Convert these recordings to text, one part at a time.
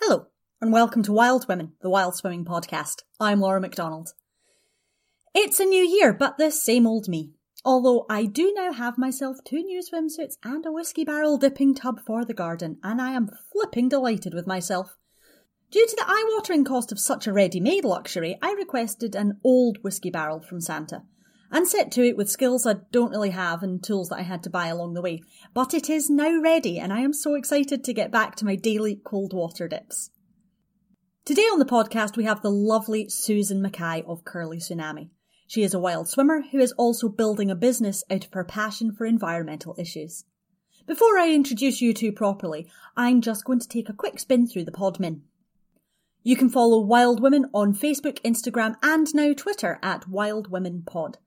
Hello, and welcome to Wild Women, the Wild Swimming Podcast. I'm Laura McDonald. It's a new year, but the same old me. Although I do now have myself two new swimsuits and a whiskey barrel dipping tub for the garden, and I am flipping delighted with myself. Due to the eye-watering cost of such a ready-made luxury, I requested an old whiskey barrel from Santa, and set to it with skills I don't really have and tools that I had to buy along the way. But it is now ready, and I am so excited to get back to my daily cold water dips. Today on the podcast, we have the lovely Susan Mackay of Curly Tsunami. She is a wild swimmer who is also building a business out of her passion for environmental issues. Before I introduce you two properly, I'm just going to take a quick spin through the podmin. You can follow Wild Women on Facebook, Instagram, and now Twitter at Wild Women Pod.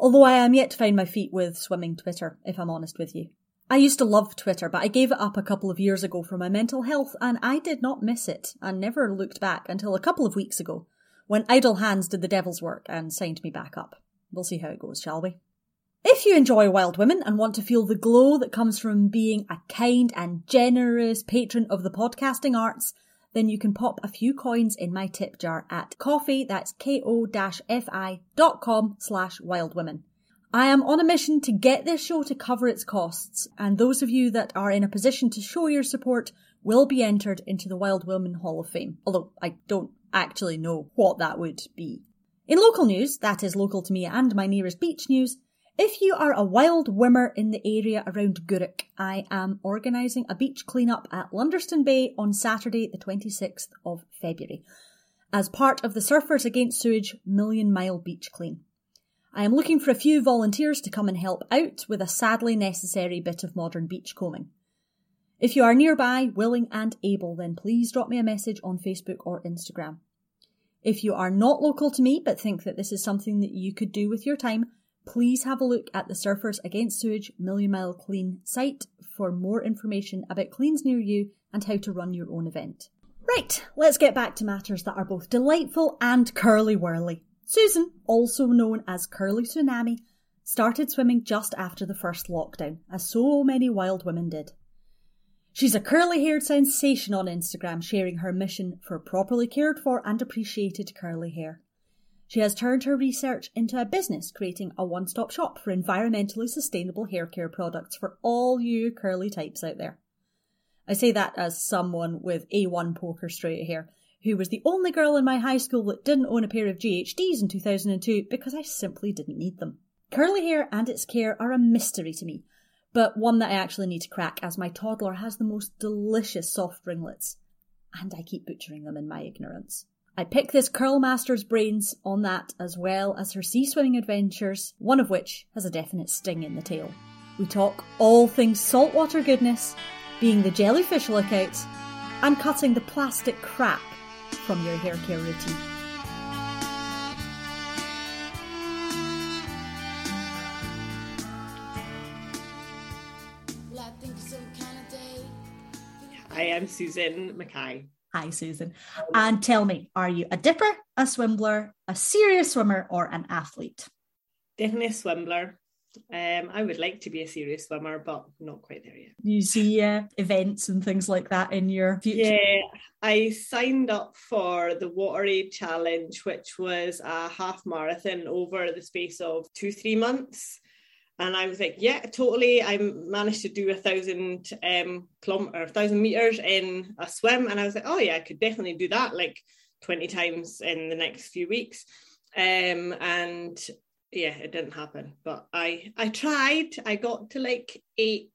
Although I am yet to find my feet with swimming Twitter, if I'm honest with you. I used to love Twitter, but I gave it up a couple of years ago for my mental health, and I did not miss it, and never looked back until a couple of weeks ago, when idle hands did the devil's work and signed me back up. We'll see how it goes, shall we? If you enjoy Wild Women and want to feel the glow that comes from being a kind and generous patron of the podcasting arts, then you can pop a few coins in my tip jar at coffee, that's ko-fi.com slash wildwomen. I am on a mission to get this show to cover its costs, and those of you that are in a position to show your support will be entered into the Wild Women Hall of Fame, although I don't actually know what that would be. In local news, that is local to me and my nearest beach news, if you are a wild wimmer in the area around Gourock, I am organising a beach cleanup at Lunderston Bay on Saturday, the 26th of February, as part of the Surfers Against Sewage Million Mile Beach Clean. I am looking for a few volunteers to come and help out with a sadly necessary bit of modern beach combing. If you are nearby, willing and able, then please drop me a message on Facebook or Instagram. If you are not local to me but think that this is something that you could do with your time, please have a look at the Surfers Against Sewage Million Mile Clean site for more information about cleans near you and how to run your own event. Right, let's get back to matters that are both delightful and curly whirly. Susan, also known as Curly Tsunami, started swimming just after the first lockdown, as so many wild women did. She's a curly haired sensation on Instagram, sharing her mission for properly cared for and appreciated curly hair. She has turned her research into a business, creating a one stop shop for environmentally sustainable hair care products for all you curly types out there. I say that as someone with A1 poker straight hair who was the only girl in my high school that didn't own a pair of GHDs in 2002 because I simply didn't need them. Curly hair and its care are a mystery to me, but one that I actually need to crack as my toddler has the most delicious soft ringlets. And I keep butchering them in my ignorance. I pick this curl master's brains on that as well as her sea swimming adventures, one of which has a definite sting in the tail. We talk all things saltwater goodness, being the jellyfish lookout, and cutting the plastic crap from your hair care routine. Hi, I'm Susan Mackay. Hi, Susan. And tell me, are you a dipper, a swimbler, a serious swimmer, or an athlete? Definitely a swimbler. Um, I would like to be a serious swimmer, but not quite there yet. You see uh, events and things like that in your future? Yeah, I signed up for the Water Aid Challenge, which was a half marathon over the space of two, three months. And I was like, yeah, totally. I managed to do a thousand um kilometer, a thousand meters in a swim. And I was like, oh yeah, I could definitely do that like 20 times in the next few weeks. Um, and yeah, it didn't happen. But I I tried. I got to like eight.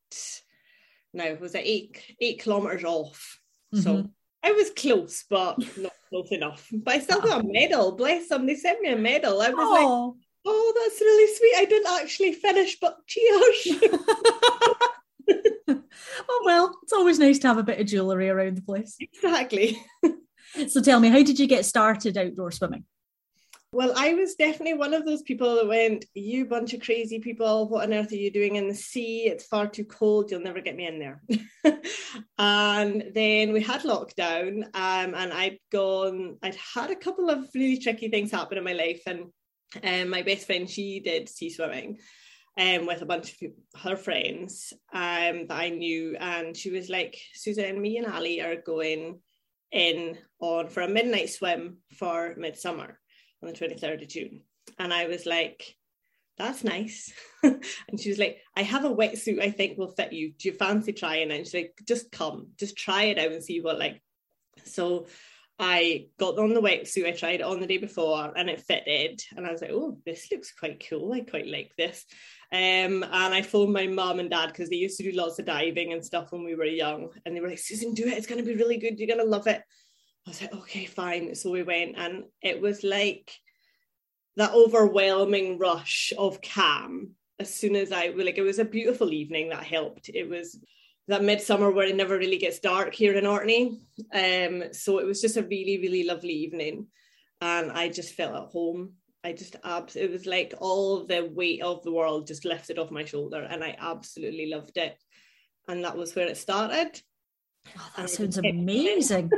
No, was it eight eight kilometers off? Mm-hmm. So I was close, but not close enough. But I still got a medal. Bless them. They sent me a medal. I was Aww. like, oh, that's really sweet. I didn't actually finish, but cheers. oh well, it's always nice to have a bit of jewellery around the place. Exactly. so tell me, how did you get started outdoor swimming? Well, I was definitely one of those people that went, You bunch of crazy people, what on earth are you doing in the sea? It's far too cold, you'll never get me in there. and then we had lockdown, um, and I'd gone, I'd had a couple of really tricky things happen in my life. And um, my best friend, she did sea swimming. Um, with a bunch of her friends um, that I knew, and she was like, "Susan, me and Ali are going in on for a midnight swim for midsummer on the 23rd of June. And I was like, that's nice. and she was like, I have a wetsuit I think will fit you. Do you fancy trying it? And she's like, just come, just try it out and see what like. So I got on the wetsuit, I tried it on the day before and it fitted. And I was like, oh, this looks quite cool. I quite like this. Um, and I phoned my mum and dad because they used to do lots of diving and stuff when we were young. And they were like, Susan, do it. It's going to be really good. You're going to love it. I was like, okay, fine. So we went, and it was like that overwhelming rush of calm as soon as I like it was a beautiful evening that helped. It was that midsummer where it never really gets dark here in Orkney. Um, so it was just a really, really lovely evening. And I just felt at home. I just abs it was like all the weight of the world just lifted off my shoulder and I absolutely loved it. And that was where it started. Oh, that and sounds amazing.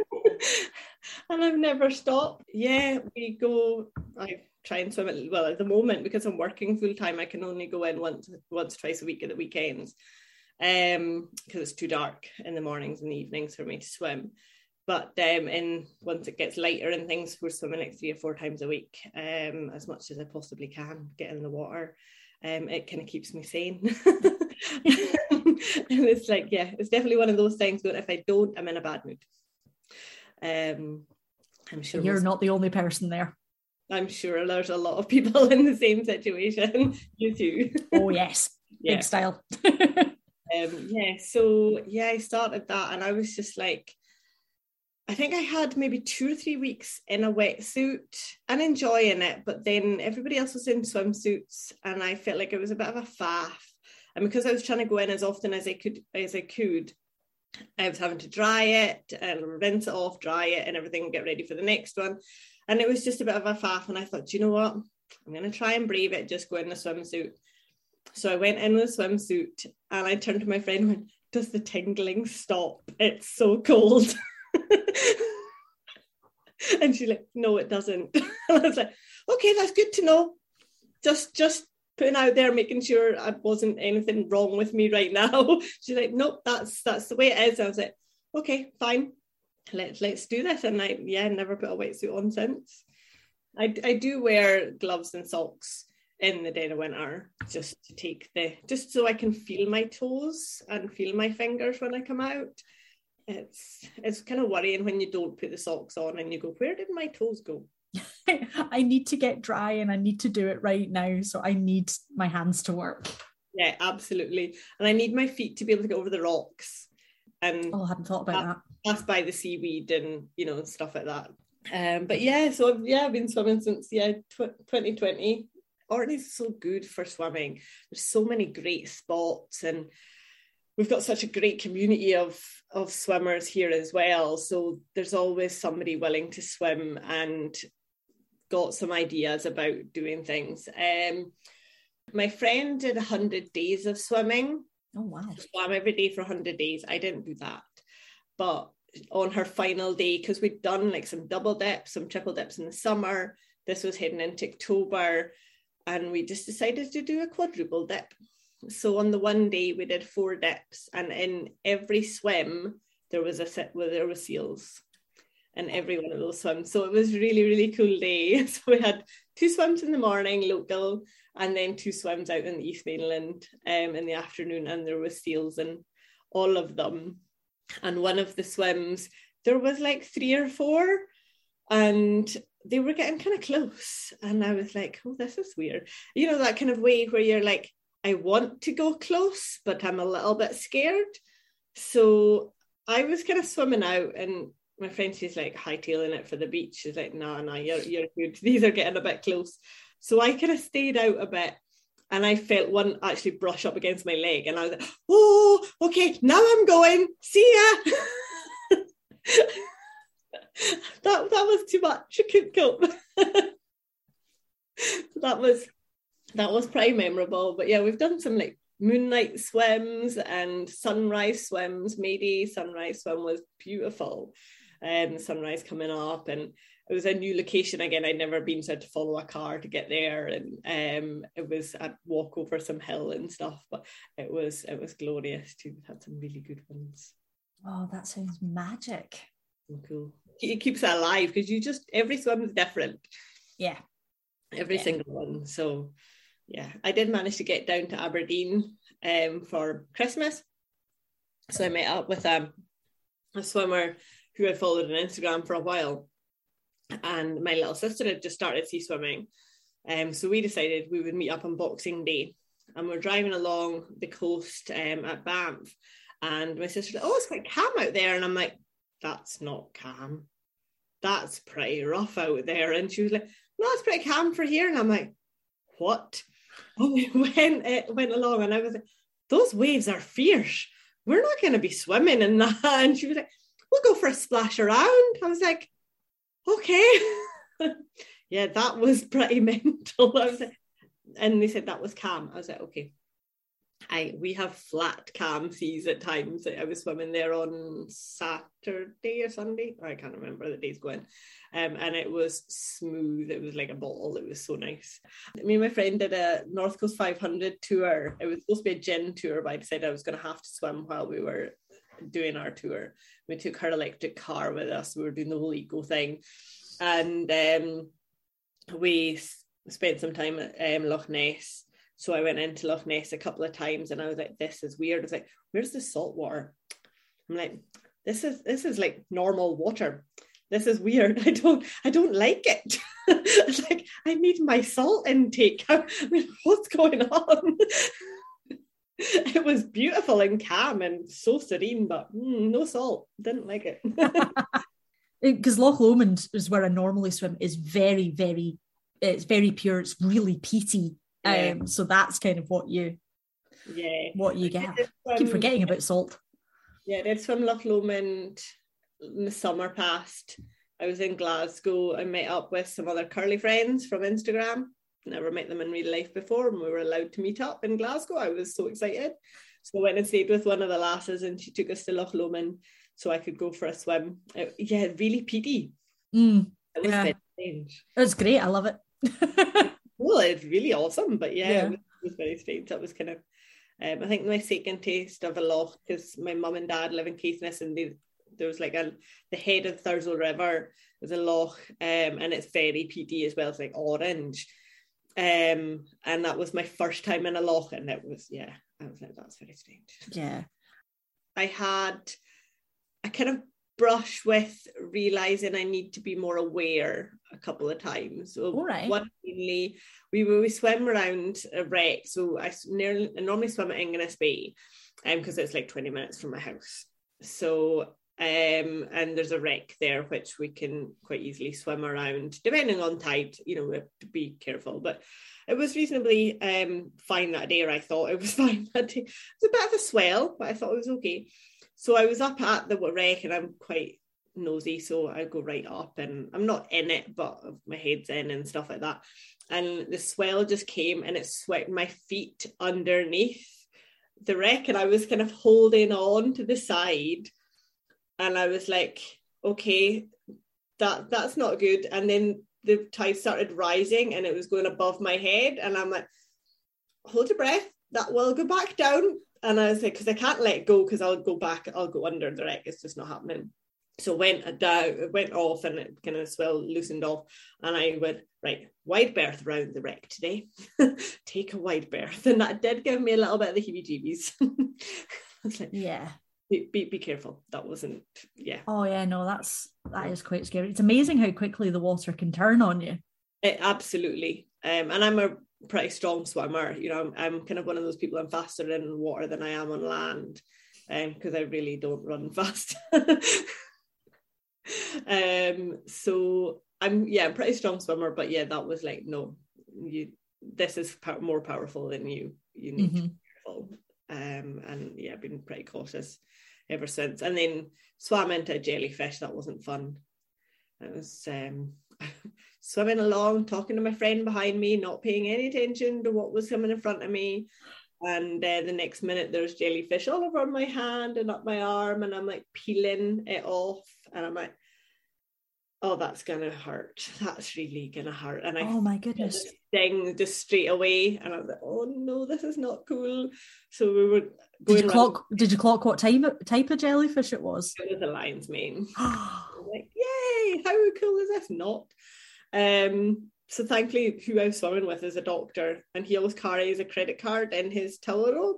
and I've never stopped. Yeah, we go. I try and swim at well at the moment because I'm working full time. I can only go in once once twice a week at the weekends, um, because it's too dark in the mornings and the evenings for me to swim. But um, in once it gets lighter and things, we're swimming like three or four times a week, um, as much as I possibly can, get in the water. Um, it kind of keeps me sane. and it's like, yeah, it's definitely one of those things. But if I don't, I'm in a bad mood. Um, I'm sure you're not the only person there. I'm sure there's a lot of people in the same situation. you too. Oh yes, yeah. big style. Um, yeah, so yeah, I started that, and I was just like, I think I had maybe two or three weeks in a wetsuit and enjoying it, but then everybody else was in swimsuits, and I felt like it was a bit of a faff. And because I was trying to go in as often as I could, as I could, I was having to dry it and rinse it off, dry it, and everything, get ready for the next one. And it was just a bit of a faff. And I thought, you know what? I'm to try and brave it, just go in the swimsuit. So I went in with a swimsuit and I turned to my friend and went, Does the tingling stop? It's so cold. and she's like, No, it doesn't. and I was like, Okay, that's good to know. Just, just putting out there, making sure I wasn't anything wrong with me right now. She's like, nope, that's that's the way it is. I was like, okay, fine, let's let's do this. And I yeah, never put a wetsuit on since. I I do wear gloves and socks in the dead of winter just to take the just so I can feel my toes and feel my fingers when I come out. It's it's kind of worrying when you don't put the socks on and you go, where did my toes go? I need to get dry and I need to do it right now. So I need my hands to work. Yeah, absolutely. And I need my feet to be able to get over the rocks. And oh, I hadn't thought about that. Pass by the seaweed and you know stuff like that. Um, but yeah, so I've, yeah, I've been swimming since yeah tw- 2020. Orkney's so good for swimming. There's so many great spots and we've got such a great community of of swimmers here as well. So there's always somebody willing to swim and got some ideas about doing things. Um, my friend did 100 days of swimming. Oh, wow. Swam every day for 100 days. I didn't do that. But on her final day, because we'd done like some double dips, some triple dips in the summer, this was heading into October, and we just decided to do a quadruple dip. So on the one day, we did four dips, and in every swim, there was a set where there were seals in every one of those swims. So it was really, really cool day. So we had two swims in the morning, local, and then two swims out in the East Mainland um, in the afternoon, and there were seals in all of them. And one of the swims, there was like three or four, and they were getting kind of close. And I was like, oh, this is weird. You know, that kind of way where you're like, I want to go close, but I'm a little bit scared. So I was kind of swimming out and my friend she's like hightailing it for the beach. She's like, no, no, you're you're good. These are getting a bit close. So I kind of stayed out a bit and I felt one actually brush up against my leg. And I was like, oh, okay, now I'm going. See ya. that that was too much. I couldn't cope. that was that was pretty memorable. But yeah, we've done some like moonlight swims and sunrise swims. Maybe sunrise swim was beautiful um, sunrise coming up and it was a new location again I'd never been so I had to follow a car to get there and um, it was a walk over some hill and stuff but it was it was glorious too we had some really good ones oh that sounds magic cool. It keeps it alive because you just every swim is different. Yeah. Every Yeah. single one. So yeah, I did manage to get down to Aberdeen um, for Christmas. So I met up with um, a swimmer who I followed on Instagram for a while. And my little sister had just started sea swimming. Um, so we decided we would meet up on Boxing Day. And we're driving along the coast um, at Banff. And my sister said, Oh, it's quite calm out there. And I'm like, That's not calm. That's pretty rough out there. And she was like, No, it's pretty calm for here. And I'm like, What? And we went, uh, went along and I was like, Those waves are fierce. We're not going to be swimming in that. And she was like, We'll go for a splash around. I was like, Okay. yeah, that was pretty mental. I was like, and they said that was calm. I was like, okay. I we have flat calm seas at times. I was swimming there on Saturday or Sunday. I can't remember the days going. Um, and it was smooth. It was like a bottle. It was so nice. Me and my friend did a North Coast 500 tour. It was supposed to be a gin tour, but I decided I was going to have to swim while we were doing our tour. We took her electric car with us. We were doing the whole eco thing, and um, we spent some time at um, Loch Ness. So I went into Loch Ness a couple of times, and I was like, "This is weird." I was like, "Where's the salt water?" I'm like, "This is this is like normal water. This is weird. I don't I don't like it." it's like I need my salt intake. I mean, what's going on? it was beautiful and calm and so serene, but mm, no salt. Didn't like it. Because Loch Lomond is where I normally swim is very, very, it's very pure. It's really peaty. Yeah. Um, so that's kind of what you yeah. what you get. Did keep forgetting about salt. Yeah, that's from Loch Lomond in the summer past. I was in Glasgow. I met up with some other curly friends from Instagram. Never met them in real life before, and we were allowed to meet up in Glasgow. I was so excited. So I went and stayed with one of the lasses, and she took us to Loch Lomond so I could go for a swim. It- yeah, really peaty. Mm, It was Yeah. very strange. it's great. I love it. Well, it's really awesome, but yeah, Yeah. It, was, it was very strange. That was kind of, um, I think my second taste of a loch because my mum and dad live in Caithness and they, there was like a the head of Thurso River was a loch, um, and it's very peaty as well. It's like orange, um, and that was my first time in a loch, and it was yeah, I was like that's very strange. yeah. I had a kind of brush with realizing I need to be more aware a couple of times. So All right. one mainly we we swim around a wreck. So I nearly I normally swim at Inganess Bay, um, because it's like 20 minutes from my house. So um and there's a wreck there which we can quite easily swim around depending on tide you know we have to be careful but it was reasonably um fine that day or I thought it was fine that day it was a bit of a swell but I thought it was okay so I was up at the wreck and I'm quite nosy, so I go right up and I'm not in it, but my head's in and stuff like that. And the swell just came and it swept my feet underneath the wreck, and I was kind of holding on to the side, and I was like, okay, that that's not good. And then the tide started rising and it was going above my head, and I'm like, hold your breath, that will go back down. And I was like, because I can't let go because I'll go back, I'll go under the wreck. It's just not happening. So went down, it went off, and it kind of swell loosened off. And I went right wide berth around the wreck today. Take a wide berth, and that did give me a little bit of the heebie-jeebies. I was like, Yeah. be, be be careful. That wasn't, yeah. Oh yeah, no, that's that is quite scary. It's amazing how quickly the water can turn on you. It, absolutely. Um, and I'm a pretty strong swimmer. You know, I'm, I'm kind of one of those people. I'm faster in water than I am on land, and because I really don't run fast. um, so I'm yeah, I'm pretty strong swimmer. But yeah, that was like no, you. This is pow- more powerful than you. You need to Mhm. be careful. Um, and yeah, I've been pretty cautious ever since. And then swam into a jellyfish. That wasn't fun. It was um, swimming along, talking to my friend behind me, not paying any attention to what was coming in front of me. And uh, the next minute, there's jellyfish all over my hand and up my arm, and I'm like peeling it off, and I'm like, "Oh, that's gonna hurt. That's really gonna hurt." And I Oh my goodness. the sting just straight away, and I was like, "Oh no, this is not cool." So we were going. Did you around- clock did you clock what type of, type of jellyfish it was? It was a lion's mane. how cool is this? Not. Um, so thankfully, who I was swimming with is a doctor, and he always carries a credit card in his towel robe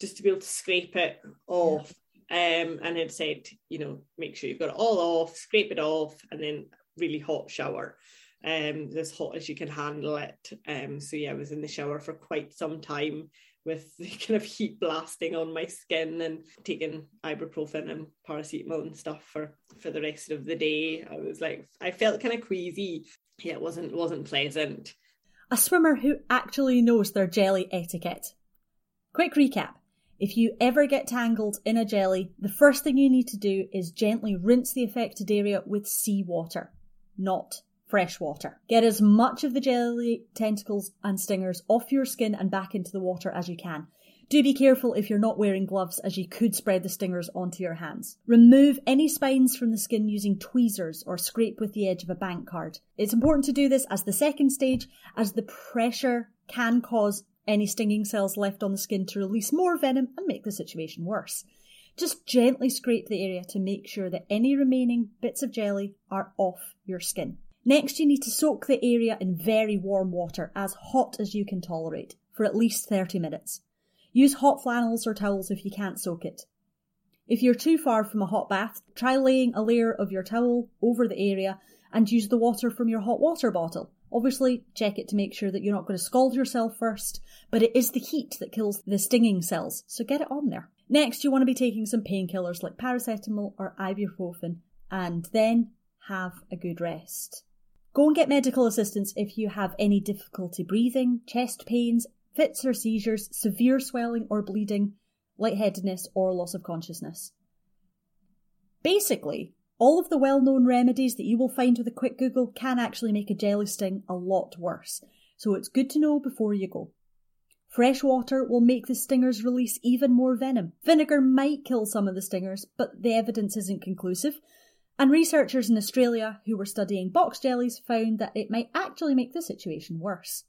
just to be able to scrape it off. Um, and had said, you know, make sure you've got it all off, scrape it off, and then really hot shower. Um, as hot as you can handle it. Um, so yeah, I was in the shower for quite some time with kind of heat blasting on my skin and taking ibuprofen and paracetamol and stuff for for the rest of the day. I was like, I felt kind of queasy. Yeah, it wasn't wasn't pleasant. A swimmer who actually knows their jelly etiquette. Quick recap. If you ever get tangled in a jelly, the first thing you need to do is gently rinse the affected area with seawater, not fresh water. Get as much of the jelly tentacles and stingers off your skin and back into the water as you can. Do be careful if you're not wearing gloves as you could spread the stingers onto your hands. Remove any spines from the skin using tweezers or scrape with the edge of a bank card. It's important to do this as the second stage as the pressure can cause any stinging cells left on the skin to release more venom and make the situation worse. Just gently scrape the area to make sure that any remaining bits of jelly are off your skin. Next, you need to soak the area in very warm water, as hot as you can tolerate, for at least 30 minutes. Use hot flannels or towels if you can't soak it. If you're too far from a hot bath, try laying a layer of your towel over the area and use the water from your hot water bottle. Obviously, check it to make sure that you're not going to scald yourself first, but it is the heat that kills the stinging cells, so get it on there. Next, you want to be taking some painkillers like paracetamol or ibuprofen, and then have a good rest. Go and get medical assistance if you have any difficulty breathing, chest pains, fits or seizures, severe swelling or bleeding, lightheadedness, or loss of consciousness. Basically, all of the well known remedies that you will find with a quick Google can actually make a jelly sting a lot worse, so it's good to know before you go. Fresh water will make the stingers release even more venom. Vinegar might kill some of the stingers, but the evidence isn't conclusive. And researchers in Australia who were studying box jellies found that it might actually make the situation worse.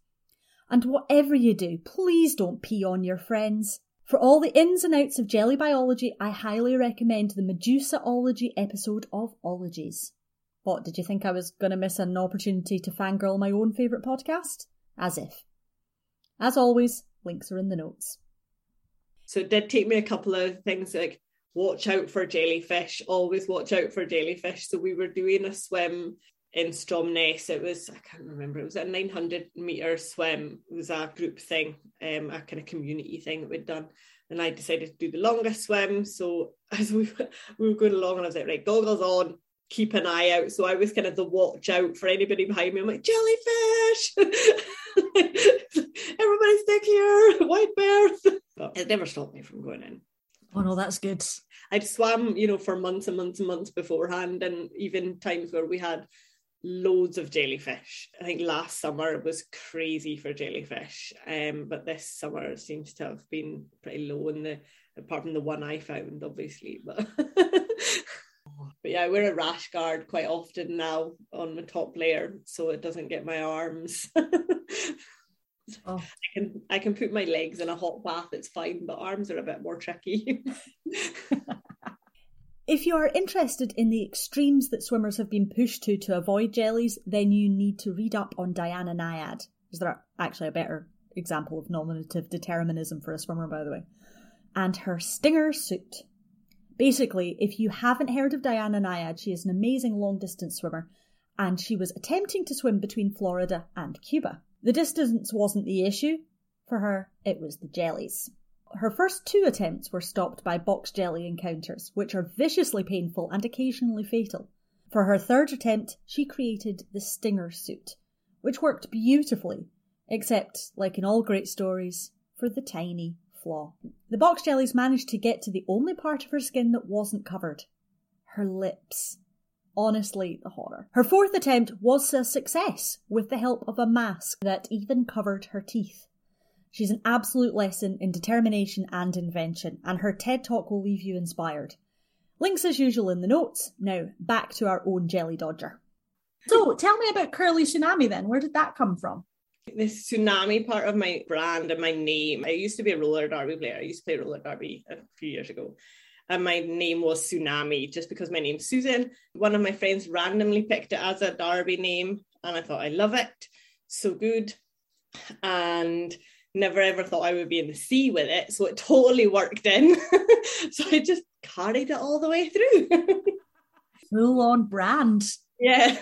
And whatever you do, please don't pee on your friends. For all the ins and outs of jelly biology, I highly recommend the Medusology episode of Ologies. What, did you think I was going to miss an opportunity to fangirl my own favourite podcast? As if. As always, links are in the notes. So it did take me a couple of things like watch out for jellyfish, always watch out for jellyfish. So we were doing a swim in Stromness. It was, I can't remember, it was a 900 metre swim. It was a group thing, um, a kind of community thing that we'd done. And I decided to do the longest swim. So as we, we were going along, and I was like, right, goggles on, keep an eye out. So I was kind of the watch out for anybody behind me. I'm like, jellyfish! Everybody stick here, white bears. But it never stopped me from going in. Oh no, that's good. I'd swam, you know, for months and months and months beforehand, and even times where we had loads of jellyfish. I think last summer it was crazy for jellyfish, um, but this summer it seems to have been pretty low in the apart from the one I found, obviously. But but yeah, I wear a rash guard quite often now on my top layer, so it doesn't get my arms. Oh. I can I can put my legs in a hot bath, it's fine, but arms are a bit more tricky. If you are interested in the extremes that swimmers have been pushed to to avoid jellies, then you need to read up on Diana Nyad. Is there actually a better example of nominative determinism for a swimmer, by the way? And her stinger suit. Basically, if you haven't heard of Diana Nyad, she is an amazing long distance swimmer, and she was attempting to swim between Florida and Cuba. The distance wasn't the issue. For her, it was the jellies. Her first two attempts were stopped by box jelly encounters, which are viciously painful and occasionally fatal. For her third attempt, she created the stinger suit, which worked beautifully, except, like in all great stories, for the tiny flaw. The box jellies managed to get to the only part of her skin that wasn't covered her lips. Honestly, the horror. Her fourth attempt was a success with the help of a mask that even covered her teeth. She's an absolute lesson in determination and invention, and her TED Talk will leave you inspired. Links as usual in the notes. Now, back to our own Jelly Dodger. So, tell me about Curly Tsunami then. Where did that come from? This tsunami part of my brand and my name. I used to be a roller derby player. I used to play roller derby a few years ago. And my name was Tsunami just because my name's Susan. One of my friends randomly picked it as a Derby name, and I thought I love it, so good, and never ever thought I would be in the sea with it, so it totally worked in. so I just carried it all the way through. Full on brand. Yeah.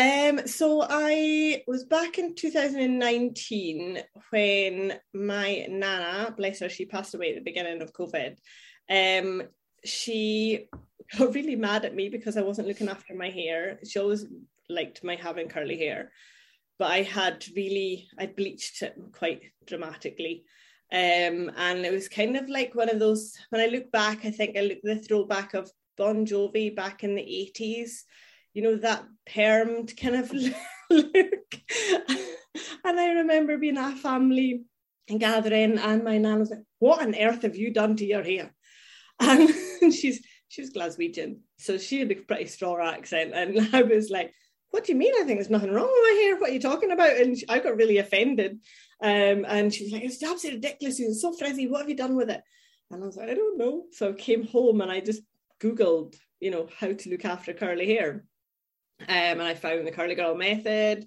Um, so I was back in 2019 when my nana, bless her, she passed away at the beginning of COVID. Um, she got really mad at me because I wasn't looking after my hair. She always liked my having curly hair, but I had really I bleached it quite dramatically. Um, and it was kind of like one of those when I look back, I think I look the throwback of Bon Jovi back in the 80s, you know, that permed kind of look. and I remember being at a family gathering, and my nan was like, What on earth have you done to your hair? And she's she was Glaswegian, so she had a pretty strong accent. And I was like, What do you mean? I think there's nothing wrong with my hair. What are you talking about? And I got really offended. Um, and she was like, It's absolutely ridiculous. It's so frizzy. What have you done with it? And I was like, I don't know. So I came home and I just Googled, you know, how to look after curly hair. Um, and I found the curly girl method.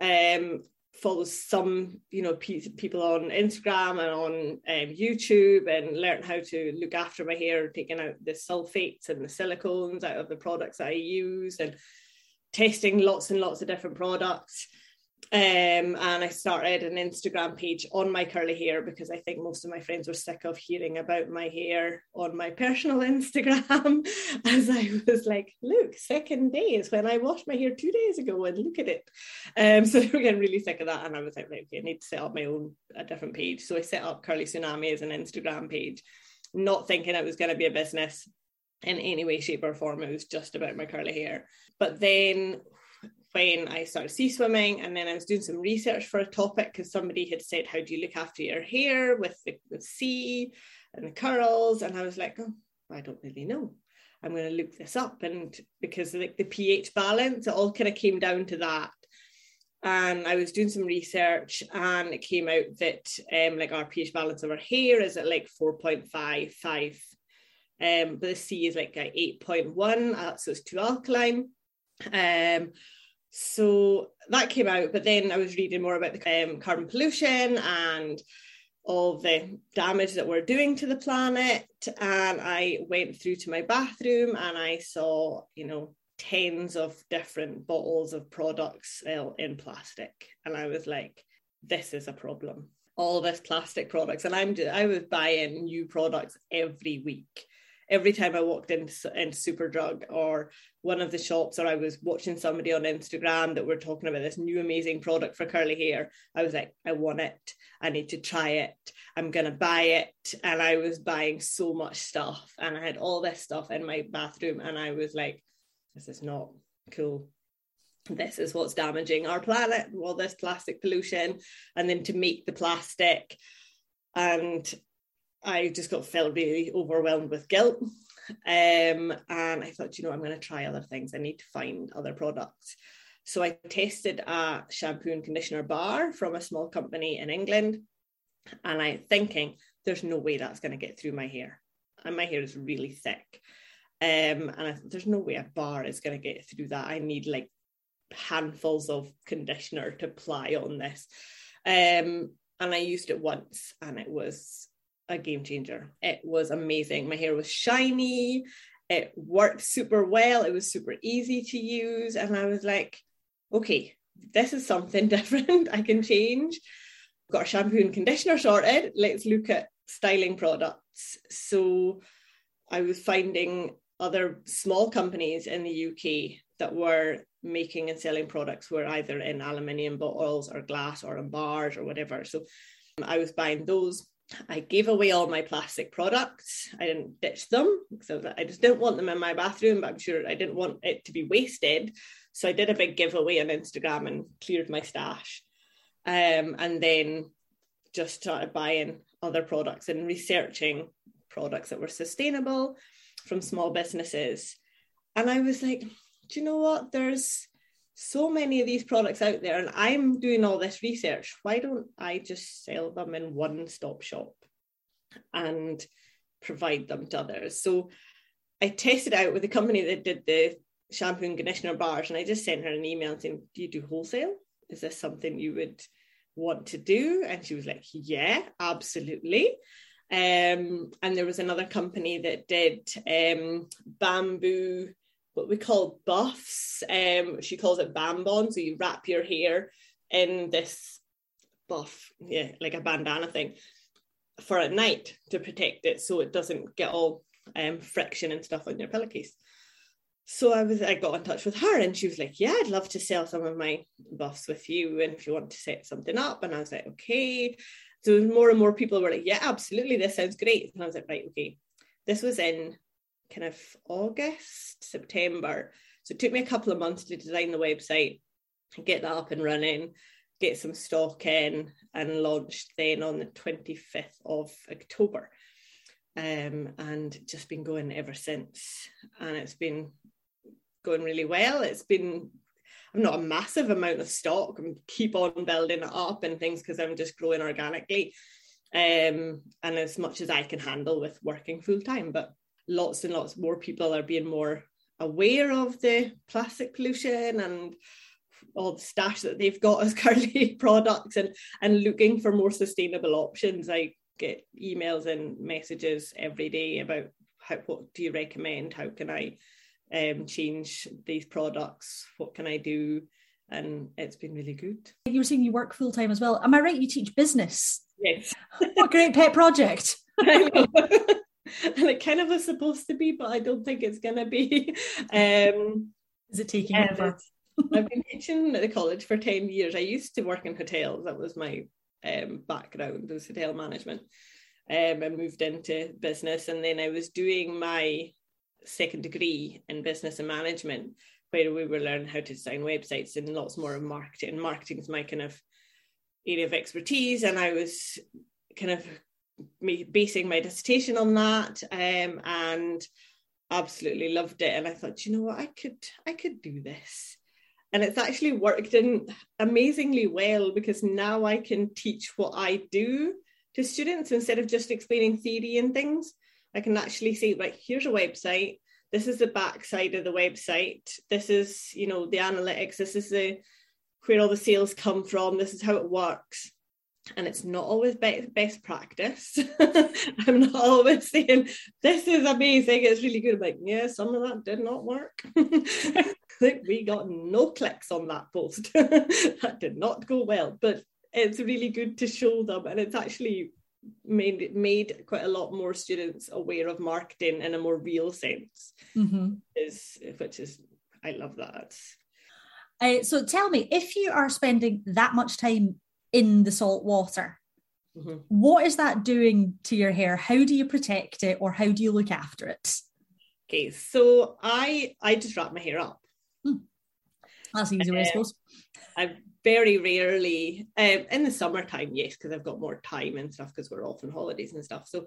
Um, follows some, you know, pe- people on Instagram and on um, YouTube, and learned how to look after my hair, taking out the sulfates and the silicones out of the products that I use, and testing lots and lots of different products. Um, and I started an Instagram page on my curly hair because I think most of my friends were sick of hearing about my hair on my personal Instagram. As I was like, look, second day is when I washed my hair two days ago, and look at it. Um, so they were getting really sick of that, and I was like, okay, I need to set up my own a different page. So I set up Curly Tsunami as an Instagram page, not thinking it was going to be a business in any way, shape, or form. It was just about my curly hair. But then when I started sea swimming, and then I was doing some research for a topic because somebody had said, "How do you look after your hair with the, the sea and the curls?" And I was like, "Oh, I don't really know. I'm going to look this up." And because like the pH balance, it all kind of came down to that. And I was doing some research, and it came out that um, like our pH balance of our hair is at like four point five five, um, but the sea is like eight point one, uh, so it's too alkaline. Um, so that came out, but then I was reading more about the um, carbon pollution and all the damage that we're doing to the planet. And I went through to my bathroom and I saw, you know, tens of different bottles of products in plastic. And I was like, this is a problem. All this plastic products. And I'm I was buying new products every week every time I walked into, into Superdrug or one of the shops, or I was watching somebody on Instagram that were talking about this new amazing product for curly hair, I was like, I want it. I need to try it. I'm going to buy it. And I was buying so much stuff. And I had all this stuff in my bathroom. And I was like, this is not cool. This is what's damaging our planet, all this plastic pollution. And then to make the plastic and I just got felt really overwhelmed with guilt. Um, and I thought, you know, I'm going to try other things. I need to find other products. So I tested a shampoo and conditioner bar from a small company in England. And I thinking, there's no way that's going to get through my hair. And my hair is really thick. Um, and I thought, there's no way a bar is going to get through that. I need like handfuls of conditioner to apply on this. Um, and I used it once and it was a game changer. It was amazing. My hair was shiny. It worked super well. It was super easy to use. And I was like, okay, this is something different. I can change. Got a shampoo and conditioner sorted. Let's look at styling products. So I was finding other small companies in the UK that were making and selling products were either in aluminium bottles or glass or in bars or whatever. So I was buying those I gave away all my plastic products. I didn't ditch them because I, just didn't want them in my bathroom, but I'm sure I didn't want it to be wasted. So I did a big giveaway on Instagram and cleared my stash. Um, and then just started buying other products and researching products that were sustainable from small businesses. And I was like, do you know what? There's so many of these products out there and I'm doing all this research. Why don't I just sell them in one stop shop? And provide them to others. So I tested out with the company that did the shampoo and conditioner bars, and I just sent her an email saying, "Do you do wholesale? Is this something you would want to do?" And she was like, "Yeah, absolutely." Um, and there was another company that did um, bamboo, what we call buffs. Um, she calls it bambon. So you wrap your hair in this buff, yeah, like a bandana thing, for at night to protect it so it doesn't get all um, friction and stuff on your pillowcase. So I was I got in touch with her and she was like, Yeah, I'd love to sell some of my buffs with you. And if you want to set something up. And I was like, okay. So more and more people were like, Yeah, absolutely, this sounds great. And I was like, right, okay. This was in kind of August, September. So it took me a couple of months to design the website, get that up and running, get some stock in, and launched then on the 25th of October. Um, and just been going ever since. And it's been going really well. It's been I'm not a massive amount of stock. and keep on building it up and things because I'm just growing organically. Um, and as much as I can handle with working full time, but lots and lots more people are being more aware of the plastic pollution and all the stash that they've got as curly products and and looking for more sustainable options. I get emails and messages every day about how what do you recommend? How can I um, change these products? What can I do? And it's been really good. You were saying you work full time as well. Am I right? You teach business. Yes. what a great pet project. and it kind of was supposed to be, but I don't think it's going to be. Um, Is it taking yeah, over? I've been teaching at the college for 10 years. I used to work in hotels. That was my um, background, was hotel management. Um, I moved into business and then I was doing my second degree in business and management where we were learning how to design websites and lots more of marketing. Marketing is my kind of area of expertise, and I was kind of basing my dissertation on that, um, and absolutely loved it. And I thought, you know what, I could, I could do this. And it's actually worked in amazingly well because now I can teach what I do to students instead of just explaining theory and things. I can actually say, like, here's a website. This is the back side of the website. This is, you know, the analytics. This is the where all the sales come from. This is how it works. And it's not always be- best practice. I'm not always saying this is amazing. It's really good. I'm like, yeah, some of that did not work. we got no clicks on that post. that did not go well. But it's really good to show them, and it's actually made made quite a lot more students aware of marketing in a more real sense. Mm-hmm. Is which is I love that. Uh, so tell me, if you are spending that much time in the salt water, mm-hmm. what is that doing to your hair? How do you protect it, or how do you look after it? Okay, so I I just wrap my hair up. Hmm. That's easy, um, I suppose. I very rarely um, in the summertime, yes, because I've got more time and stuff because we're off on holidays and stuff. So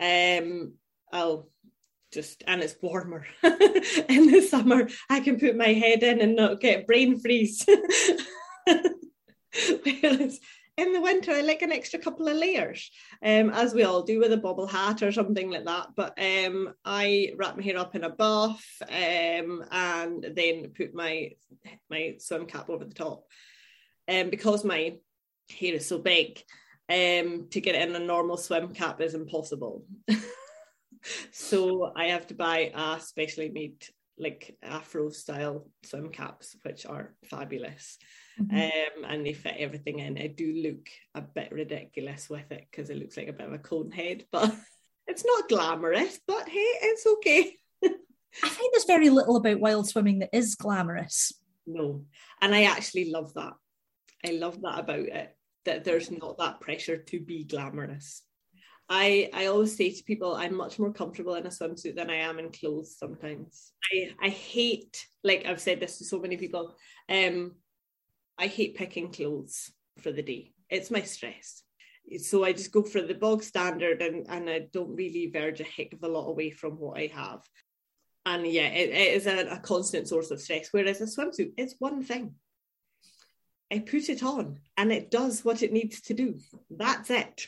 um, I'll just and it's warmer in the summer. I can put my head in and not get brain freeze. In the winter, I like an extra couple of layers, um, as we all do with a bobble hat or something like that. But um, I wrap my hair up in a buff um, and then put my my swim cap over the top um, because my hair is so big, um, to get in a normal swim cap is impossible. so I have to buy a specially made like afro style swim caps, which are fabulous. Mm-hmm. Um, and they fit everything in. I do look a bit ridiculous with it because it looks like a bit of a cone head, but it's not glamorous, but hey, it's okay. I find there's very little about wild swimming that is glamorous. No, and I actually love that. I love that about it, that there's not that pressure to be glamorous. I, I always say to people, I'm much more comfortable in a swimsuit than I am in clothes sometimes. I, I hate, like I've said this to so many people, um, I hate picking clothes for the day. It's my stress. So I just go for the bog standard and, and I don't really verge a heck of a lot away from what I have. And yeah, it, it is a, a constant source of stress. Whereas a swimsuit, it's one thing. I put it on and it does what it needs to do. That's it.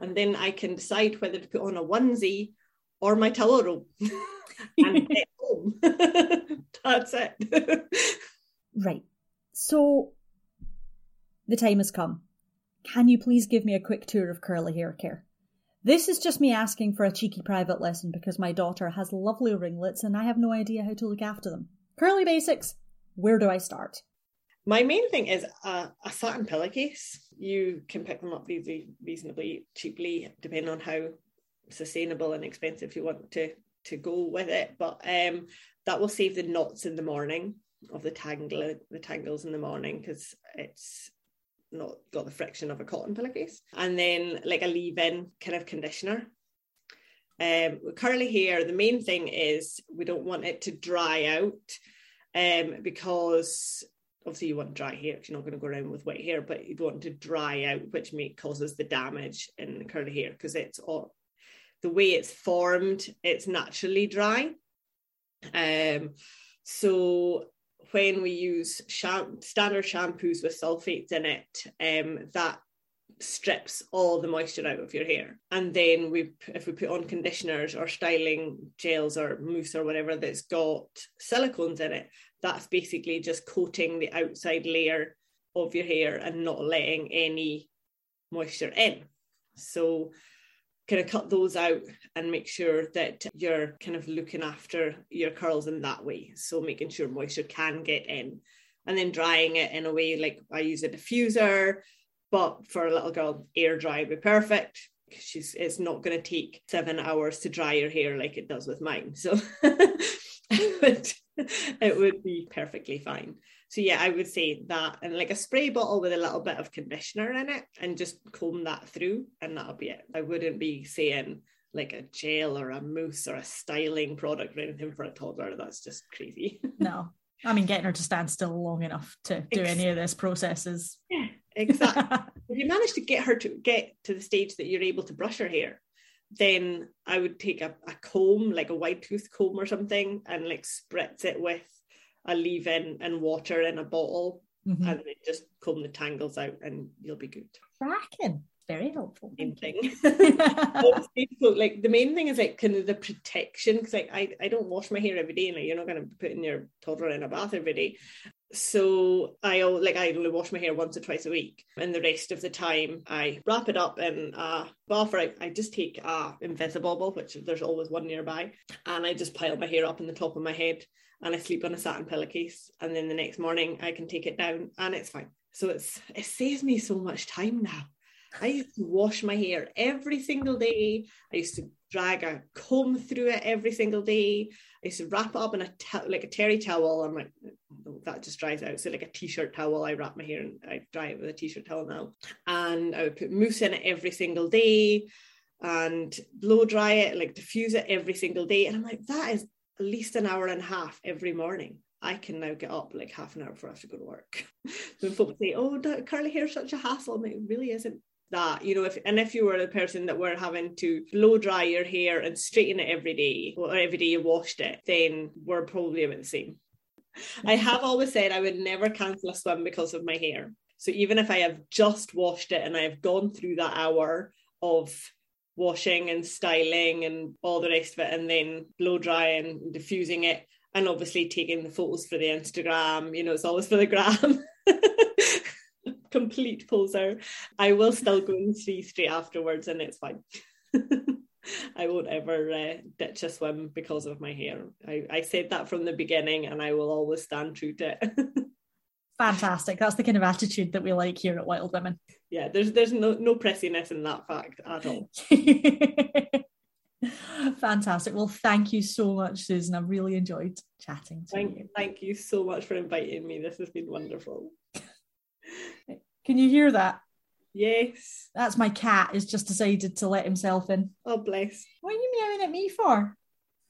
And then I can decide whether to put on a onesie or my towel robe and get home. That's it. right. So the time has come. Can you please give me a quick tour of curly hair care? This is just me asking for a cheeky private lesson because my daughter has lovely ringlets and I have no idea how to look after them. Curly basics, where do I start? My main thing is a, a satin pillowcase. You can pick them up easily, reasonably cheaply, depending on how sustainable and expensive you want to to go with it. But um, that will save the knots in the morning of the tangle the tangles in the morning because it's not got the friction of a cotton pillowcase. And then like a leave-in kind of conditioner. Um, with curly hair, the main thing is we don't want it to dry out um, because obviously you want dry hair because you're not going to go around with wet hair, but you want to dry out, which may causes the damage in curly hair because it's all the way it's formed, it's naturally dry. Um, so when we use sham- standard shampoos with sulfates in it, um, that strips all the moisture out of your hair. And then we, if we put on conditioners or styling gels or mousse or whatever that's got silicones in it, that's basically just coating the outside layer of your hair and not letting any moisture in. So kind of cut those out and make sure that you're kind of looking after your curls in that way. So making sure moisture can get in and then drying it in a way like I use a diffuser, but for a little girl, air dry would be perfect. She's it's not going to take seven hours to dry your hair like it does with mine. So it, would, be perfectly fine. So yeah, I would say that and like a spray bottle with a little bit of conditioner in it and just comb that through and that'll be it. I wouldn't be saying like a gel or a mousse or a styling product or anything for a toddler. That's just crazy. no. I mean getting her to stand still long enough to do exactly. any of this processes. Yeah, exactly. if you manage to get her to get to the stage that you're able to brush her hair, then I would take a, a comb, like a wide tooth comb or something, and like spritz it with a leave-in and water in a bottle mm-hmm. and then just comb the tangles out and you'll be good. Cracking. Very helpful. Main thing. so, like the main thing is like kind of the protection because like I, I don't wash my hair every day. Like you're not gonna put in your toddler in a bath every day. So I like I only wash my hair once or twice a week, and the rest of the time I wrap it up in a bath. I, I just take a invisibobble, which there's always one nearby, and I just pile my hair up in the top of my head and I sleep on a satin pillowcase. And then the next morning I can take it down and it's fine. So it's it saves me so much time now. I used to wash my hair every single day. I used to drag a comb through it every single day. I used to wrap it up in a t- like a terry towel. I'm like, oh, that just dries out. So like a t-shirt towel, I wrap my hair and I dry it with a t-shirt towel now. And I would put mousse in it every single day and blow dry it, like diffuse it every single day. And I'm like, that is at least an hour and a half every morning. I can now get up like half an hour before I have to go to work. when folks say, "Oh, curly hair is such a hassle," I'm like, it really isn't that. You know, if and if you were the person that were having to blow dry your hair and straighten it every day, or every day you washed it, then we're probably about the same. I have always said I would never cancel a swim because of my hair. So even if I have just washed it and I have gone through that hour of washing and styling and all the rest of it, and then blow dry and diffusing it, and obviously taking the photos for the Instagram. You know, it's always for the gram. Complete poser. I will still go and see straight afterwards, and it's fine. I won't ever uh, ditch a swim because of my hair. I, I said that from the beginning, and I will always stand true to it. Fantastic. That's the kind of attitude that we like here at Wild Women. Yeah, there's there's no no pressiness in that fact at all. Fantastic. Well, thank you so much, Susan. I've really enjoyed chatting to thank, you. Thank you so much for inviting me. This has been wonderful. Can you hear that? Yes. That's my cat has just decided to let himself in. Oh bless. What are you meowing at me for?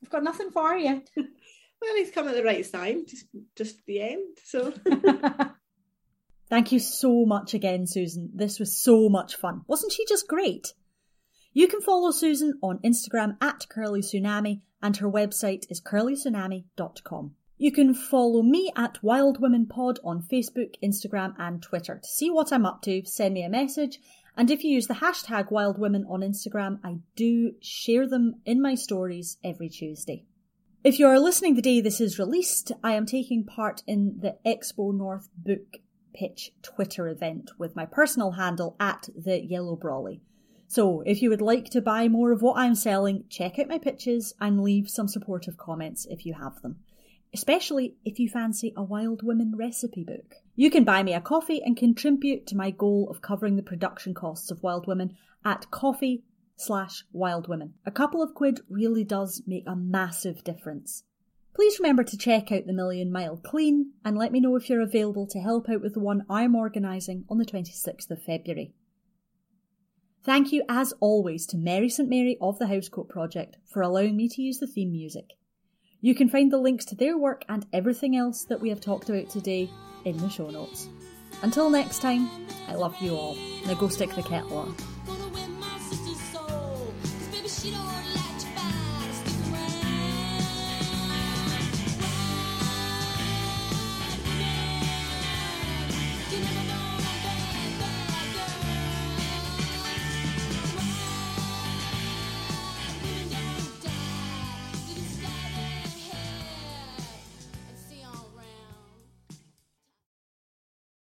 I've got nothing for you. well, he's come at the right time, just just the end. So Thank you so much again, Susan. This was so much fun. Wasn't she just great? You can follow Susan on Instagram at Curly Tsunami and her website is curlytsunami.com. You can follow me at Wild Women Pod on Facebook, Instagram, and Twitter. To see what I'm up to, send me a message And if you use the hashtag Wild Women on Instagram, I do share them in my stories every Tuesday. If you are listening the day this is released, I am taking part in the Expo North Book Pitch Twitter event with my personal handle at the Yellow Brolly. So if you would like to buy more of what I'm selling, check out my pitches and leave some supportive comments if you have them. Especially if you fancy a Wild Women recipe book. You can buy me a coffee and contribute to my goal of covering the production costs of Wild Women at Ko-fi slash wild women. A couple of quid really does make a massive difference. Please remember to check out the Million Mile Clean and let me know if you're available to help out with the one I'm organising on the 26th of February. Thank you, as always, to Mary St Mary of the Housecoat Project for allowing me to use the theme music. You can find the links to their work and everything else that we have talked about today in the show notes. Until next time, I love you all. Now go stick the kettle on.